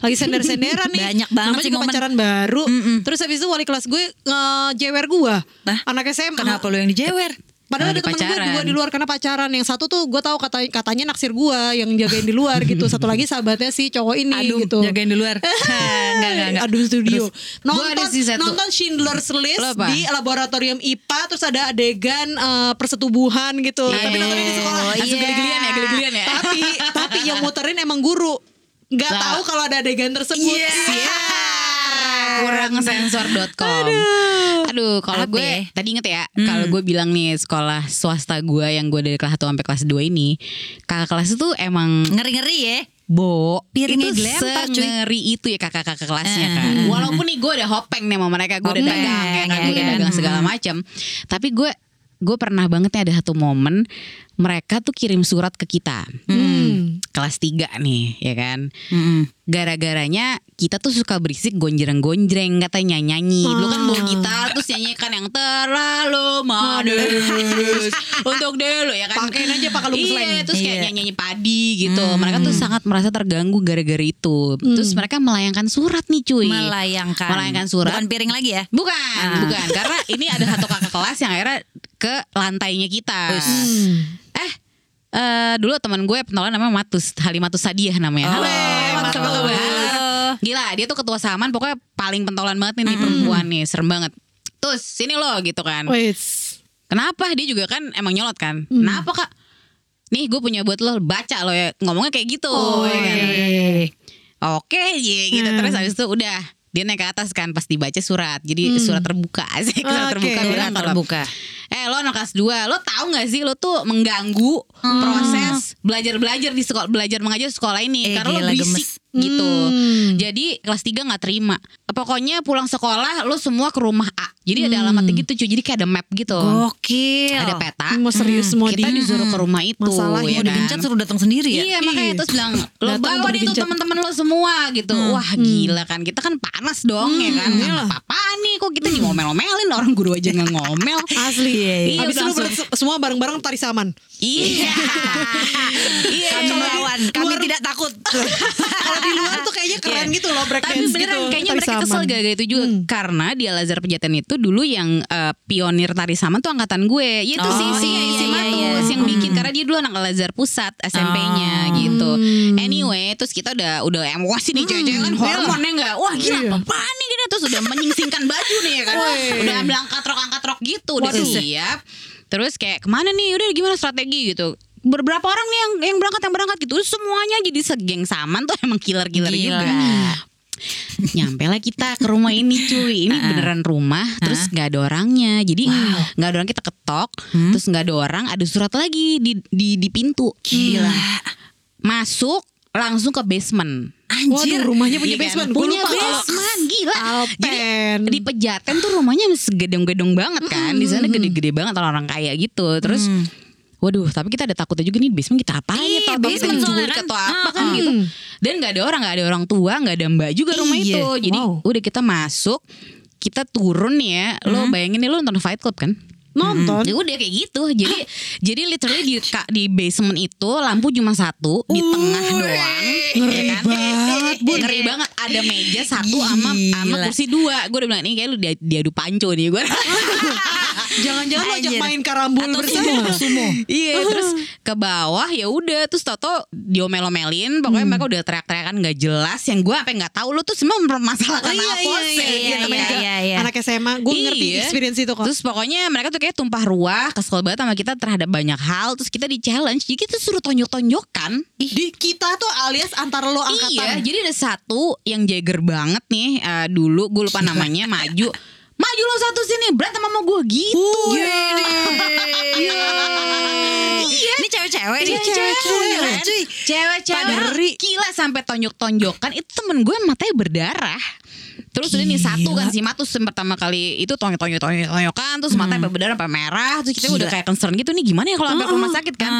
lagi sender-senderan nih. Banyak banget Namanya sih juga momen. pacaran baru. Terus habis itu wali kelas gue ngejewer gue. Nah, anak SMA. Kenapa lu yang dijewer? Padahal ada temen gue dua di luar karena pacaran. Yang satu tuh gue tahu kata katanya naksir gue yang jagain di luar gitu. Satu lagi sahabatnya si cowok ini Aduh, gitu. jagain di luar. enggak, enggak, enggak. Aduh studio. Gua Nonton nonton Schindler's List Lo apa? di laboratorium IPA terus ada adegan eh, persetubuhan gitu. Iya. Tapi nontonnya di sekolah. Oh, Langsung iya. geli-gelian ya, geli-gelian ya. tapi tapi yang muterin emang guru nggak Nah. tahu kalau ada adegan tersebut Iya. Kurang sensor.com. Aduh, kalau Apa gue ya? tadi inget ya, kalau gue bilang nih sekolah swasta gue yang gue dari kelas 1 sampai kelas 2 ini, kakak kelas itu emang Ngeri-ngeri ya. Bo, Piringnya itu dilempar, cuy. ngeri itu ya kakak-kakak kelasnya Eh, kan. eh, eh. Walaupun nih gue udah hopeng nih sama mereka, gue udah dagang ya kan, ya gue udah kan. dagang segala macam. Tapi gue gue pernah banget nih ada satu momen mereka tuh kirim surat ke kita. Hmm. Kelas 3 nih, ya kan. Mm-mm. Gara-garanya kita tuh suka berisik gonjreng-gonjreng katanya nyanyi. Dulu kan bawa gitar terus nyanyikan yang terlalu modus untuk dulu ya kan. Pakein aja pakai lumpur Iya, terus kayak Iya. nyanyi-nyanyi padi gitu. Mereka tuh sangat merasa terganggu gara-gara itu. Terus mereka melayangkan surat nih cuy. Melayangkan. Melayangkan surat. Bukan piring lagi ya? Bukan, bukan. Karena ini ada satu kakak kelas yang akhirnya ke lantainya kita. Eh, eh dulu teman gue pentolan namanya Matus, Halimatus Sadiah namanya. Halo, Matus, apa kabar? Halo. Gila, dia tuh ketua saman, pokoknya paling pentolan banget nih, nih perempuan nih, serem banget. Terus sini lo gitu kan. Wait. Kenapa? Dia juga kan emang nyolot kan. Kenapa kak? Nih gue punya buat lo baca lo ya ngomongnya kayak gitu. ya kan? Oke, ya gitu Hmm. terus habis itu udah dia naik ke atas kan pas dibaca surat. Jadi surat terbuka sih, surat Oke. terbuka bilang kalau terbuka. Eh lo anak kelas 2 Lo tahu gak sih Lo tuh mengganggu Proses Belajar-belajar di sekolah Belajar mengajar sekolah ini Eh, Karena lo gila, berisik gemes. Gitu Hmm. Jadi kelas 3 gak terima Pokoknya pulang sekolah Lo semua ke rumah A Jadi ada alamatnya gitu cuy Jadi kayak ada map gitu Gokil. Ada peta Mau serius mau Kita di disuruh ke rumah itu Masalahnya ya Mau kan? suruh datang sendiri ya? Iya makanya Iya. terus bilang Lo Datang bawa deh tuh teman-teman lo semua gitu Wah gila kan Kita kan panas dong ya kan iyalah. Apa nih Kok kita ngomel-ngomelin Orang guru aja gak ngomel Asli. Iya, Habis itu udah lu langsung. ber- semua bareng-bareng tari saman. Iya Iya Kami melawan, kami tidak takut. Di luar tuh kayaknya keren Iya. gitu loh break Tapi dance beneran gitu. kayaknya tari mereka saman. kesel gara-gara itu juga? Karena di Al Azhar Pejaten itu dulu yang eh, pionir tari saman tuh angkatan gue. Ya itu Oh, si, si, iya, si iya, Matus iya. yang bikin. Karena dia dulu anak Al Azhar Pusat SMP-nya gitu. Anyway terus kita udah udah emosi nih cewek-cewek kan hormonnya enggak Wah gila Iya. apaan nih gini. Terus udah menyingsingkan baju nih ya kan? Udah ambil angkat rok angkat rok gitu Udah Waduh. siap Terus kayak ke mana nih? Udah gimana strategi? Gitu Beberapa orang nih yang yang berangkat yang berangkat gitu Semuanya jadi segeng saman tuh emang killer-killer Gila. juga Nyampe lah kita ke rumah ini cuy Ini beneran rumah Terus gak ada orangnya Jadi gak ada orang kita ketok Terus gak ada orang Ada surat lagi di, di, di pintu Gila. Masuk langsung ke basement. Anjir. Waduh, rumahnya punya Iya kan? basement. Gua Punya lupa kalau- basement, gila. Jadi Alpen. di Pejaten tuh rumahnya segedong-gedong banget kan. Di sana gede-gede banget orang-orang kaya gitu. Terus Waduh, tapi kita ada takutnya juga nih basement kita apa Iya, ya? Kita basement kan. atau apa kan ah. gitu. Dan nggak ada orang, nggak ada orang tua, nggak ada mbak juga rumah Iya, itu. Jadi wow. udah kita masuk, kita turun ya. Lo bayangin nih lo nonton Fight Club kan? Nonton. Ya udah kayak gitu. Jadi jadi literally di ka- di basement itu lampu cuma satu di tengah doang. Ngeri banget, Bu. Ngeri banget. Ada meja satu sama sama kursi dua. Gue udah bilang ini kayak lu dia- diadu panco nih gue. Jangan-jangan lo ajak main karambol Atau bersama. sumo. Iya terus ke bawah ya udah terus Toto diomel-omelin pokoknya mereka udah teriak-teriakan nggak jelas yang gue apa nggak tahu lu tuh semua mempermasalahkan Oh, iya, apa iya, sih iya, iya, iya, iya, iya. Anak SMA, gue ngerti Iya. experience itu kok. Terus pokoknya mereka tuh kayak tumpah ruah, kesel banget sama kita terhadap banyak hal. Terus kita di challenge, jadi kita suruh tonjok-tonjokan. di kita tuh alias antara lo angkatan. Iya, jadi ada satu yang jager banget nih eh, dulu, gue lupa namanya maju. Maju lo satu sini berantem sama gue gitu. Iya. Ini cewek-cewek nih. Cewek-cewek. Cewek-cewek gila sampai tonjok-tonjokan itu temen gue matanya berdarah. Terus udah nih satu kan si Matus yang pertama kali itu tonjok tonjok tonjok tonjokan terus matanya berdarah sampai merah terus kita udah kayak concern gitu nih gimana ya kalau sampai ke rumah sakit kan.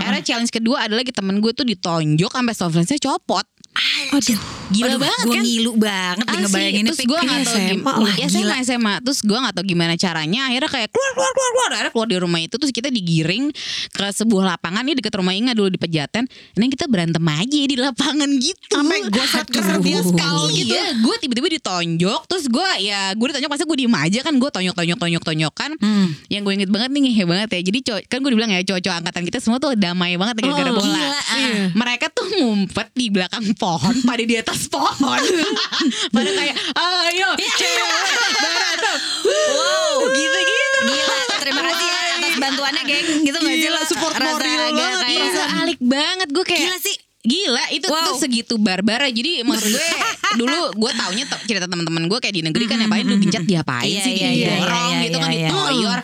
Akhirnya challenge kedua adalah lagi temen gue tuh ditonjok sampai softlancenya copot. Aduh, Gila Aduh, banget gua kan? ngilu banget Asli. ngebayangin terus gue nggak tahu SMA ya gila. SMA SMA terus gue nggak tahu gimana caranya akhirnya kayak keluar keluar keluar keluar akhirnya keluar di rumah itu terus kita digiring ke sebuah lapangan nih deket rumah Inga dulu di Pejaten ini kita berantem aja di lapangan gitu Sampai gosat keser dia skal gitu. Iya, gue tiba-tiba ditonjok, terus gue ya gue ditonjok pasti gue diem aja kan, gue tonjok tonjok tonjok tonjokan. Hmm. Yang gue inget banget nih ngehe banget ya. Jadi kan gue dibilang ya cowok-cowok angkatan kita semua tuh damai banget gara-gara Oh, bola. gila. Iya. Mereka tuh ngumpet di belakang pohon, pada di atas pohon, pada kayak ayo cewek berantem, wow. Gitu-gitu. Gila, terima kasih ya atas bantuannya geng. Gitu gak sih Gila, lo? support rasa moral banget, kayak Rasa alik banget gue kayak Gila sih. Gila itu Wow. tuh segitu barbar Jadi maksud gue Dulu gue taunya cerita teman-teman gue Kayak di negeri kan yang paling lu gencat diapain Iya, sih iya, iya, Didorong iya, gitu kan iya, iya. ditoyor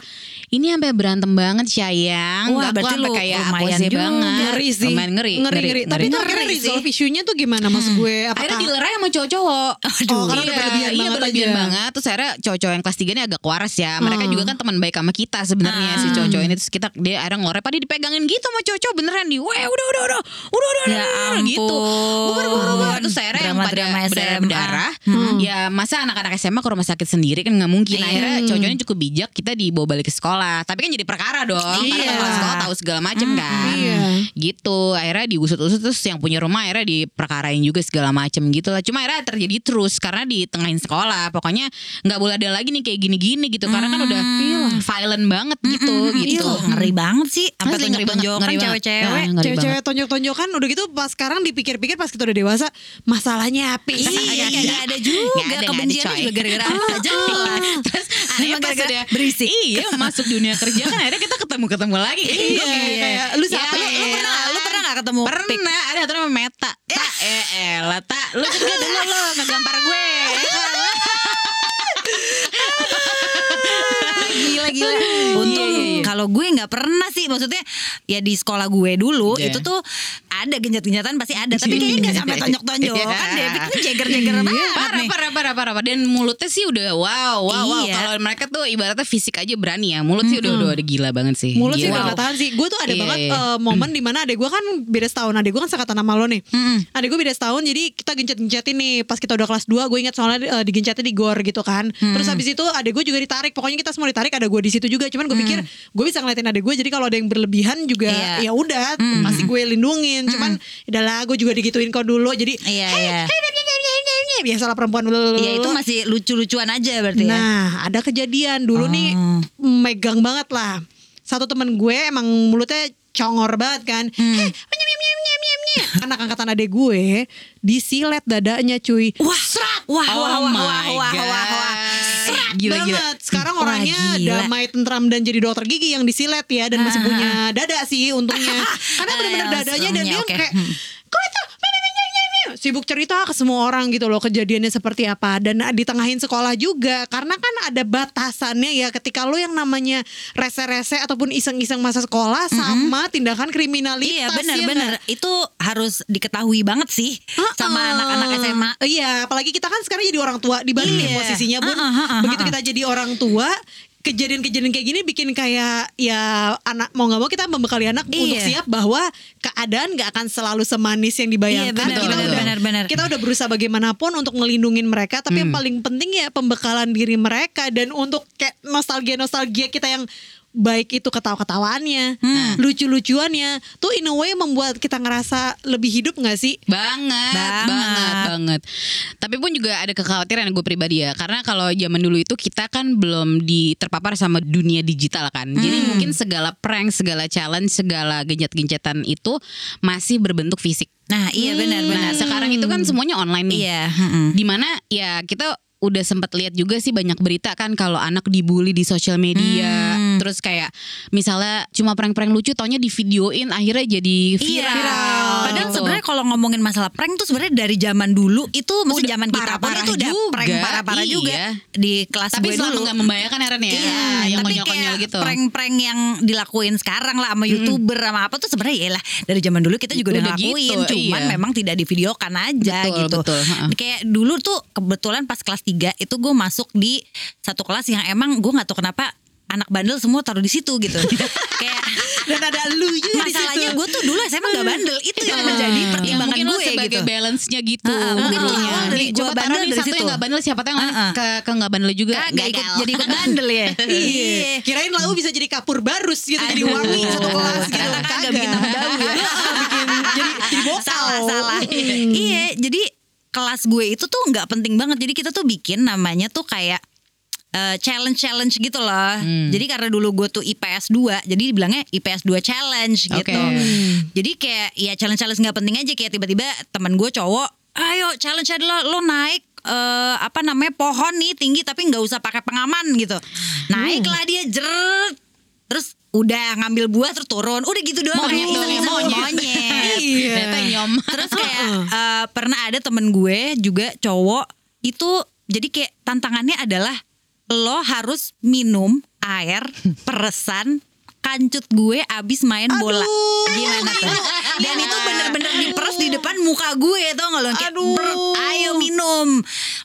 Ini sampai berantem banget sayang Wah, Gak berarti lu kayak lumayan juga. banget Ngeri sih. Lumayan ngeri Ngeri, ngeri. Tapi itu akhirnya Ngeri sih. resolve isunya tuh gimana mas gue? Apakah Akhirnya dilerai sama cowok-cowok Oh, karena udah iya, berlebihan iya, banget berlebihan aja. banget Terus akhirnya cowok-cowok yang kelas 3 ini agak waras ya Mereka Hmm. juga kan teman baik sama kita sebenarnya Ah. Si cowok-cowok ini Terus kita dia akhirnya ngorek Padahal dipegangin gitu sama cowok-cowok beneran di Weh udah udah udah Udah udah Ya udah gitu. Bubar bubar bubar Terus akhirnya yang pada Drama-drama berdarah SMA. berdarah Hmm. Ya masa anak-anak SMA ke rumah sakit sendiri kan nggak mungkin Iya. Akhirnya cowok-cowoknya cukup bijak Kita dibawa balik ke sekolah Tapi kan jadi perkara dong Karena Iya. kan kepala sekolah tahu segala macem kan Iya. gitu akhirnya diusut-usut terus yang punya rumah akhirnya diperkarain juga segala macem gitu lah cuma akhirnya terjadi terus karena di tengahin sekolah pokoknya nggak boleh ada lagi nih kayak gini-gini gitu karena kan udah violent banget gitu gitu Iya, ngeri banget sih Sampai Asli ngeri banget, tonjok-tonjokan ngeri banget. cewek-cewek Ya, ngeri Cewek-cewek tonjok-tonjokan udah gitu pas sekarang dipikir-pikir pas kita udah dewasa masalahnya apa? Iya, ada juga Nggak ada, kebenciannya coy. juga gara-gara apa jelas. Terus anehnya Emang pas udah berisik. Iya masuk dunia kerja kan akhirnya kita ketemu-ketemu lagi Iya, Gue kayak, lu siapa? Ya, Lu pernah lu pernah gak ketemu? Pernah ada satu namanya Meta Tak eh elah tak Lu juga dulu lo ngegampar gue gila gila. Untung Iya, iya, iya. Kalau gue nggak pernah sih maksudnya ya di sekolah gue dulu Iya. itu tuh ada genjat-genjatan pasti ada tapi kayaknya nggak sampai tonjok-tonjok Iya. kan David tuh jeger-jeger banget parah, nih. parah, parah, parah, parah. Dan mulutnya sih udah wow, wow, wow. Iya. Kalau mereka tuh ibaratnya fisik aja berani ya. Mulut sih udah, udah, udah gila banget sih. Mulut sih Gila. udah gak tahan sih Gue tuh ada Iya, banget iya. eh, momen di mana adek gue kan beda setahun Adek gue kan sekatan sama lo nih Adek gue beda setahun Jadi kita gencet-gencetin nih Pas kita udah kelas 2 Gue ingat soalnya eh, digencetnya di gor gitu kan Terus habis itu adek gue juga ditarik Pokoknya kita semua ditarik Ada gue di situ juga Cuman gue pikir Gue bisa ngeliatin adek gue Jadi kalau ada yang berlebihan juga Iya. Ya udah Pasti gue lindungin Cuman Udahlah gue juga digituin kau dulu Jadi Iya, "Hey, iya. hey, hey, hey, hey, hey, hey, hey." Biasalah perempuan Ya itu masih lucu-lucuan aja berarti ya. Nah, ada kejadian dulu nih Oh. megang banget lah. Satu temen gue emang mulutnya congor banget kan. Hmm. Nyem. Anak angkatan adek gue disilet dadanya cuy. Wah, serak. Wah, Oh wah, wah, wah, wah, God. wah, wah. Gila, gila. banget. Sekarang Wah, orangnya gila. damai tentram dan jadi dokter gigi yang disilet ya dan masih punya dada sih untungnya. Karena Ah, benar-benar dadanya dan dia kayak kok itu sibuk cerita ke semua orang gitu loh kejadiannya seperti apa dan ditengahin sekolah juga karena kan ada batasannya ya ketika lo yang namanya rese-rese ataupun iseng-iseng masa sekolah sama tindakan kriminalitas Iya ya benar-benar nggak? itu harus diketahui banget sih sama Uh-uh. anak-anak SMA. Iya, apalagi kita kan sekarang jadi orang tua dibalik Iya. ya posisinya Bun. Uh-uh, uh-uh, Begitu uh-uh. kita jadi orang tua, kejadian-kejadian kayak gini bikin kayak ya anak mau nggak mau kita membekali anak Iya. untuk siap bahwa keadaan nggak akan selalu semanis yang dibayangkan. Iya, benar, kita benar, udah benar, benar. kita udah berusaha bagaimanapun untuk ngelindungin mereka, tapi Hmm. yang paling penting ya pembekalan diri mereka dan untuk kayak nostalgia-nostalgia kita yang baik itu ketawa-ketawaannya, Hmm. lucu-lucuannya, tuh in a way membuat kita ngerasa lebih hidup nggak sih? Banget, Banget. banget, banget. Tapi pun juga ada kekhawatiran gue pribadi ya, karena kalau zaman dulu itu kita kan belum di terpapar sama dunia digital kan. Jadi mungkin segala prank, segala challenge, segala genjat-genjatan itu masih berbentuk fisik. Nah iya Nah, benar-benar. sekarang itu kan semuanya online nih. Iya. mm-mm. Di mana ya kita udah sempat lihat juga sih banyak berita kan kalau anak dibully di sosial media Hmm. terus kayak misalnya cuma prank-prank lucu taunya di videoin akhirnya jadi viral Iya. Padahal gitu. sebenarnya kalau ngomongin masalah prank tuh sebenarnya dari zaman dulu itu mesti zaman kita pun itu udah juga, prank parah-parah iya. juga di kelas tapi gue selama dulu. nggak membahayakan Aaron ya Iya, yang tapi konyol-konyol kayak gitu prank-prank yang dilakuin sekarang lah sama youtuber sama apa tuh sebenarnya ya lah dari zaman dulu kita juga udah, Udah ngelakuin, gitu, cuman iya. memang tidak divideokan aja Betul, gitu. betul. Kayak dulu tuh kebetulan pas kelas 3 itu gue masuk di satu kelas yang emang gue nggak tahu kenapa anak bandel semua taruh di situ gitu. kayak Dan ada lu juga masalahnya gue tuh dulu SMA gak bandel itu yang menjadi Ya, pertimbangan mungkin lo gue sebagai gitu. balance-nya gitu Ah, ah, mungkin gurunya. awal dari taruh bandel dari satu situ. yang gak bandel siapa tahu yang Ah, ah. ke ke gak bandel juga Kagak ikut gagal. jadi ikut bandel ya. Iya. Kirain lau bisa jadi kapur barus gitu, jadi wangi satu kelas gitu. Kagak bikin tambah bau ya. bikin jadi jadi bokal. salah salah iya jadi kelas gue itu tuh nggak penting banget. Jadi kita tuh bikin namanya tuh kayak challenge challenge gitu loh. Jadi karena dulu gue tuh IPS 2 jadi dibilangnya IPS 2 challenge gitu. Oke. jadi kayak ya challenge challenge nggak penting aja. Kayak tiba-tiba teman gue cowok ayo challenge adalah lo naik eh, apa namanya pohon nih tinggi tapi nggak usah pakai pengaman gitu. Naiklah dia jeret. Terus udah ngambil buah terus turun udah gitu doang Monyet dong ya, monyet. monyet. Iya. Nyom. Terus kayak eh, pernah ada temen gue juga cowok itu jadi kayak tantangannya adalah lo harus minum air peresan kancut gue abis main bola. Gimana tuh? Dan itu bener-bener diperes di depan muka gue tau gak lo kayak Aduh. "Brr, ayo minum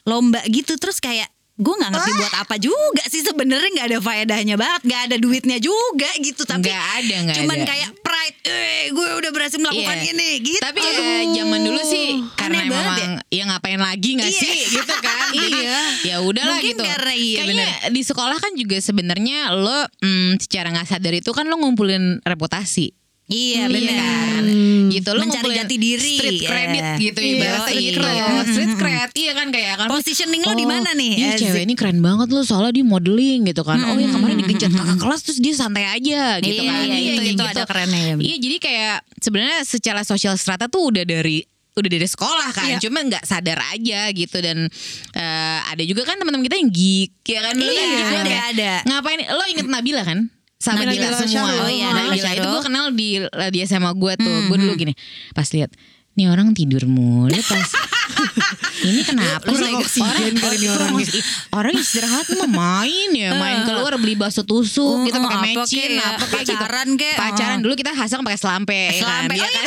lomba gitu terus kayak gue nggak ngerti buat apa juga sih sebenarnya nggak ada faedahnya banget nggak ada duitnya juga gitu tapi Nggak ada, nggak cuman ada. kayak pride eh gue udah berhasil melakukan Iya. ini gitu Tapi ya zaman dulu sih karena Aneh memang ya ngapain lagi nggak Iya. sih gitu kan. Jadi Iya. ya udahlah gitu. karena iya, Kayaknya di sekolah kan juga sebenarnya lo mm, secara nggak sadar itu kan lo ngumpulin reputasi. Iya Iya benar. kan? Gitu lo Mencari jati diri, Street ya. credit gitu Iya, ibaratnya street gitu. cred. Street cred iya kan kayak kan. Positioning lo di mana nih? Iya cewek ini keren banget lo soalnya dia modeling gitu kan. Oh ya kemarin dikejar kakak kelas terus dia santai aja gitu Iya, kan. iya, itu- itu ada kerennya ya. Iya jadi kayak sebenarnya secara sosial strata tuh udah dari udah dari sekolah kan, Iya. cuma nggak sadar aja gitu dan eh, ada juga kan teman-teman kita yang geek ya kan kan Iya, banget ada, ya. ada. Ngapain? Lo inget Nabila kan? Sahabat Nabila kita semua. Oh iya, Nabila Nabila itu gue kenal di di SMA gue tuh. Gue dulu gini, pas lihat nih orang tidur mulu pas ini kenapa sih oksigen kali ini orang orang orang istirahat mah main ya main keluar beli bakso tusuk gitu Oh, pakai mecin kek, apa kayak gitu pacaran kek, pacaran oh. dulu kita hasang pakai selampe ya kan Selampe. Iya Oh, iya, kan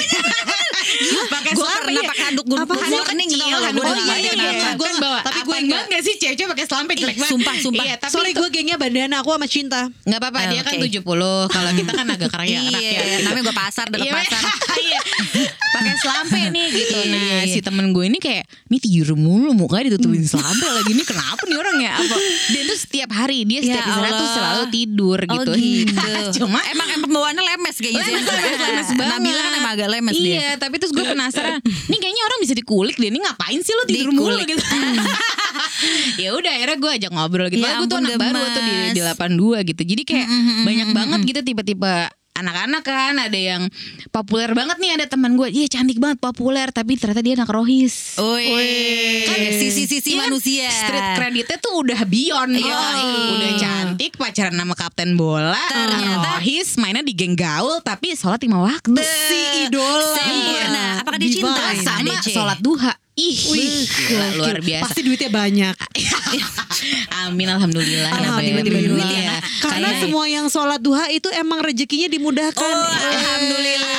pakai selampe iya. pakai handuk good Apa handuk tau nggak? handuk ngerti iya. Gua bawa Tapi gue enggak. gak sih cewek-cewek pakai selampe jelek banget sumpah, sumpah. iya tapi Sorry gue gengnya bandana aku sama cinta. nggak apa-apa dia kan oke. 70 kalau kita kan agak kaya Iya, rakyat gitu. namanya gue pasar dekat Iya, pasar. iya. Pakai selampe nih gitu Iya, nah iya, iya. si temen gue ini kayak ini tidur mulu mukanya ditutupin selampe lagi ini kenapa nih orang ya apa dan tuh setiap hari dia setiap Ya istirahat tuh selalu tidur Oh gitu gitu. cuma emang emang pembawaannya lemes kayaknya lemes, lemes, lemes banget. Nabila kan emang agak lemes iya, dia. tapi terus gue penasaran. Nih kayaknya orang bisa dikulik deh. Ini ngapain sih lo tidur mulu Dikulik. gitu. ya udah akhirnya gue ajak ngobrol gitu. Ya gue tuh anak baru tuh di, di 82 gitu. Jadi kayak banyak banget gitu tiba-tiba anak-anak kan ada yang populer banget nih ada teman gue iya cantik banget populer tapi ternyata dia anak rohis Wih. Kan si sisi-sisi Iya kan? manusia. Street creditnya tuh udah beyond. Yoi. Udah cantik, pacaran sama kapten bola. Ternyata- rohis, mainnya di geng gaul tapi sholat lima waktu. Si idola. Sempurna. Apakah dia cinta sama sholat duha. Ih, gila, luar biasa. Pasti duitnya banyak. Amin alhamdulillah. ya, Alhamdulillah duit ya, Iya. Karena Kayak- semua yang sholat duha itu emang rezekinya dimudahkan. Oh, alhamdulillah.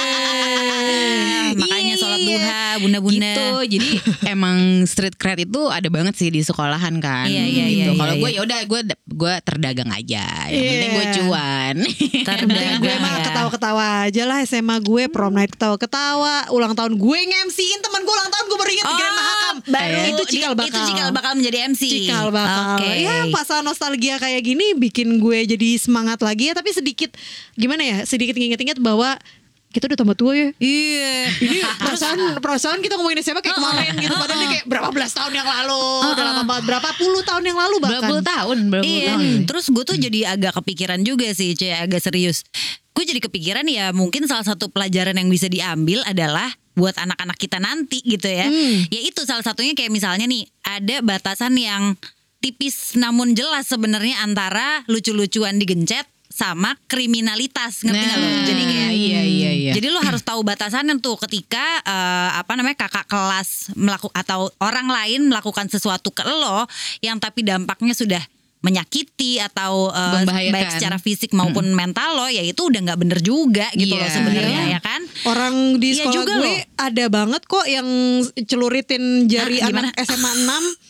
Makanya Iya, sholat iya. duha, bunda-bunda. Gitu. Jadi emang street cred itu ada banget sih di sekolahan kan. Iya, iya, gitu. iya, Kalau iya, gue iya. ya udah gue gue terdagang aja. Yang Iya. penting gue cuan. Terdagang gue mah ya. ketawa-ketawa aja lah SMA gue prom night ketawa-ketawa ulang tahun gue nge-MC-in temen gue ulang tahun gue baru inget Grand Mahakam baru itu cikal bakal Itu cikal bakal menjadi MC. cikal bakal Oke. ya pasal nostalgia kayak gini bikin gue jadi semangat lagi ya tapi sedikit gimana ya sedikit nginget-inget bahwa kita udah tambah tua ya? Iya. ini perasaan perasaan kita ngomongin SMA kayak kemarin gitu. Padahal ini kayak berapa belas tahun yang lalu? Udah lama banget. Berapa? Puluh tahun yang lalu Berapa bahkan puluh tahun, berapa puluh Iya, tahun. terus gue tuh jadi agak kepikiran juga sih, Cie, agak serius. Gue jadi kepikiran ya mungkin salah satu pelajaran yang bisa diambil adalah buat anak-anak kita nanti gitu ya. Yaitu salah satunya kayak misalnya nih ada batasan yang tipis namun jelas sebenarnya antara lucu-lucuan digencet sama kriminalitas ngerti nggak lo? Nah, Jadi kayak iya iya iya. jadi lo harus tahu batasannya tuh ketika eh, apa namanya kakak kelas melakukan atau orang lain melakukan sesuatu ke lo yang tapi dampaknya sudah menyakiti atau Membahayakan. baik secara fisik maupun mental lo ya itu udah nggak bener juga gitu Iya. loh sebenarnya ya kan Orang di Iya sekolah juga gue loh. ada banget kok yang celuritin jari gimana? anak SMA 6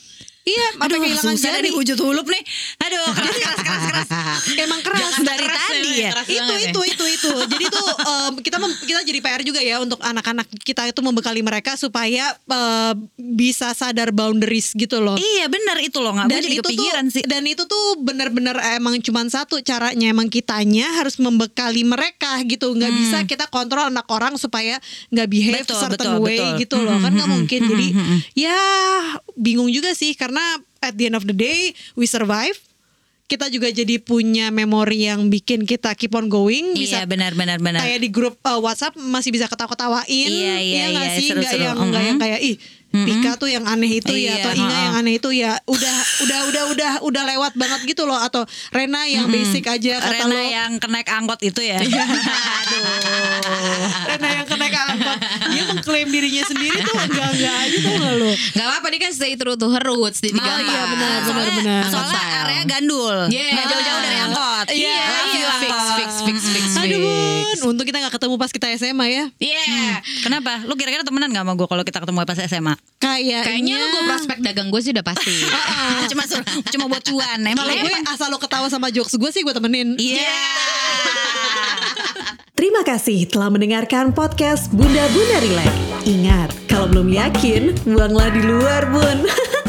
Iya, sampai Aduh kehilangan susah jari. nih wujud hulup nih Aduh keras keras keras keras Emang keras Jangan dari Keras tadi ya. keras itu banget ya. itu itu itu. Jadi tuh em, kita mem- kita jadi PR juga ya untuk anak-anak kita itu membekali mereka supaya eh, bisa sadar boundaries gitu loh. Iya bener itu loh nggak gue jadi kepikiran tuh sih dan itu tuh bener-bener emang cuman satu caranya emang kitanya harus membekali mereka gitu nggak bisa kita kontrol anak orang supaya nggak behave Hmm. Betul, certain betul, way betul. gitu loh Hmm, kan hmm, nggak hmm, mungkin hmm, jadi hmm, hmm. ya bingung juga sih karena at the end of the day we survive. Kita juga jadi punya memori yang bikin kita keep on going. Bisa Iya benar benar benar. kayak di grup uh, WhatsApp masih bisa ketawa-ketawain. Iya, iya, nggak iya, sih? Nggak seru-seru. yang nggak yang Mhm. kayak ih Pika tuh yang aneh itu ya Iya, atau Inga ha-ha. yang aneh itu ya. Udah udah udah udah udah lewat banget gitu loh. Atau Rena yang basic aja kata Rena lo. yang kenaik angkot itu ya. Rena yang kena angkot dia mengklaim dirinya sendiri tuh enggak enggak aja tuh nggak lo Gak apa-apa dia kan stay true to her roots di Oh, gampang. iya, benar, benar, benar. soalnya area gandul Yeah. Nggak jauh-jauh dari angkot Iya, Love you, iya, fix, angkot. fix, fix, fix, aduh fix. bun untung kita nggak ketemu pas kita SMA ya Iya. Kenapa? Lu kira-kira temenan gak sama gue kalau kita ketemu pas SMA? kayaknya Kayaknya lu gue prospek dagang gue sih udah pasti. cuma sur- cuma buat cuan. Emang kalau lu gue asal lo ketawa sama jokes gue sih gue temenin Iya. Terima kasih telah mendengarkan podcast Bunda Bunda Relax. Ingat, kalau belum yakin, buanglah di luar, Bun.